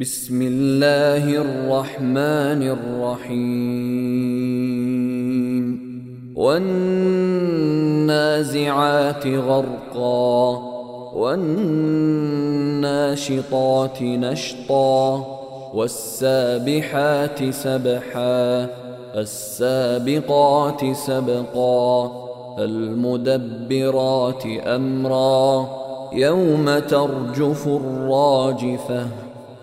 بسم الله الرحمن الرحيم. والنازعات غرقا والناشطات نشطا والسابحات سبحا السابقات سبقا المدبرات أمرا. يوم ترجف الراجفة.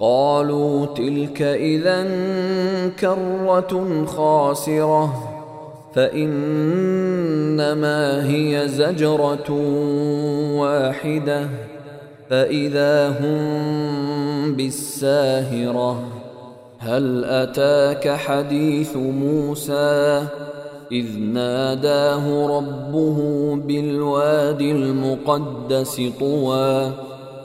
قالوا تلك إذا كرة خاسرة فإنما هي زجرة واحدة فإذا هم بالساهرة. هل أتاك حديث موسى؟ إذ ناداه ربه بالواد المقدس طوى.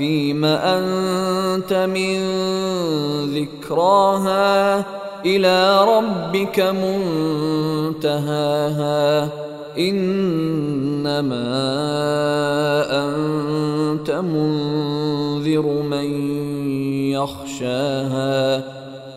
فيم أنت من ذكراها إلى ربك منتهاها. إنما أنت منذر من يخشاها.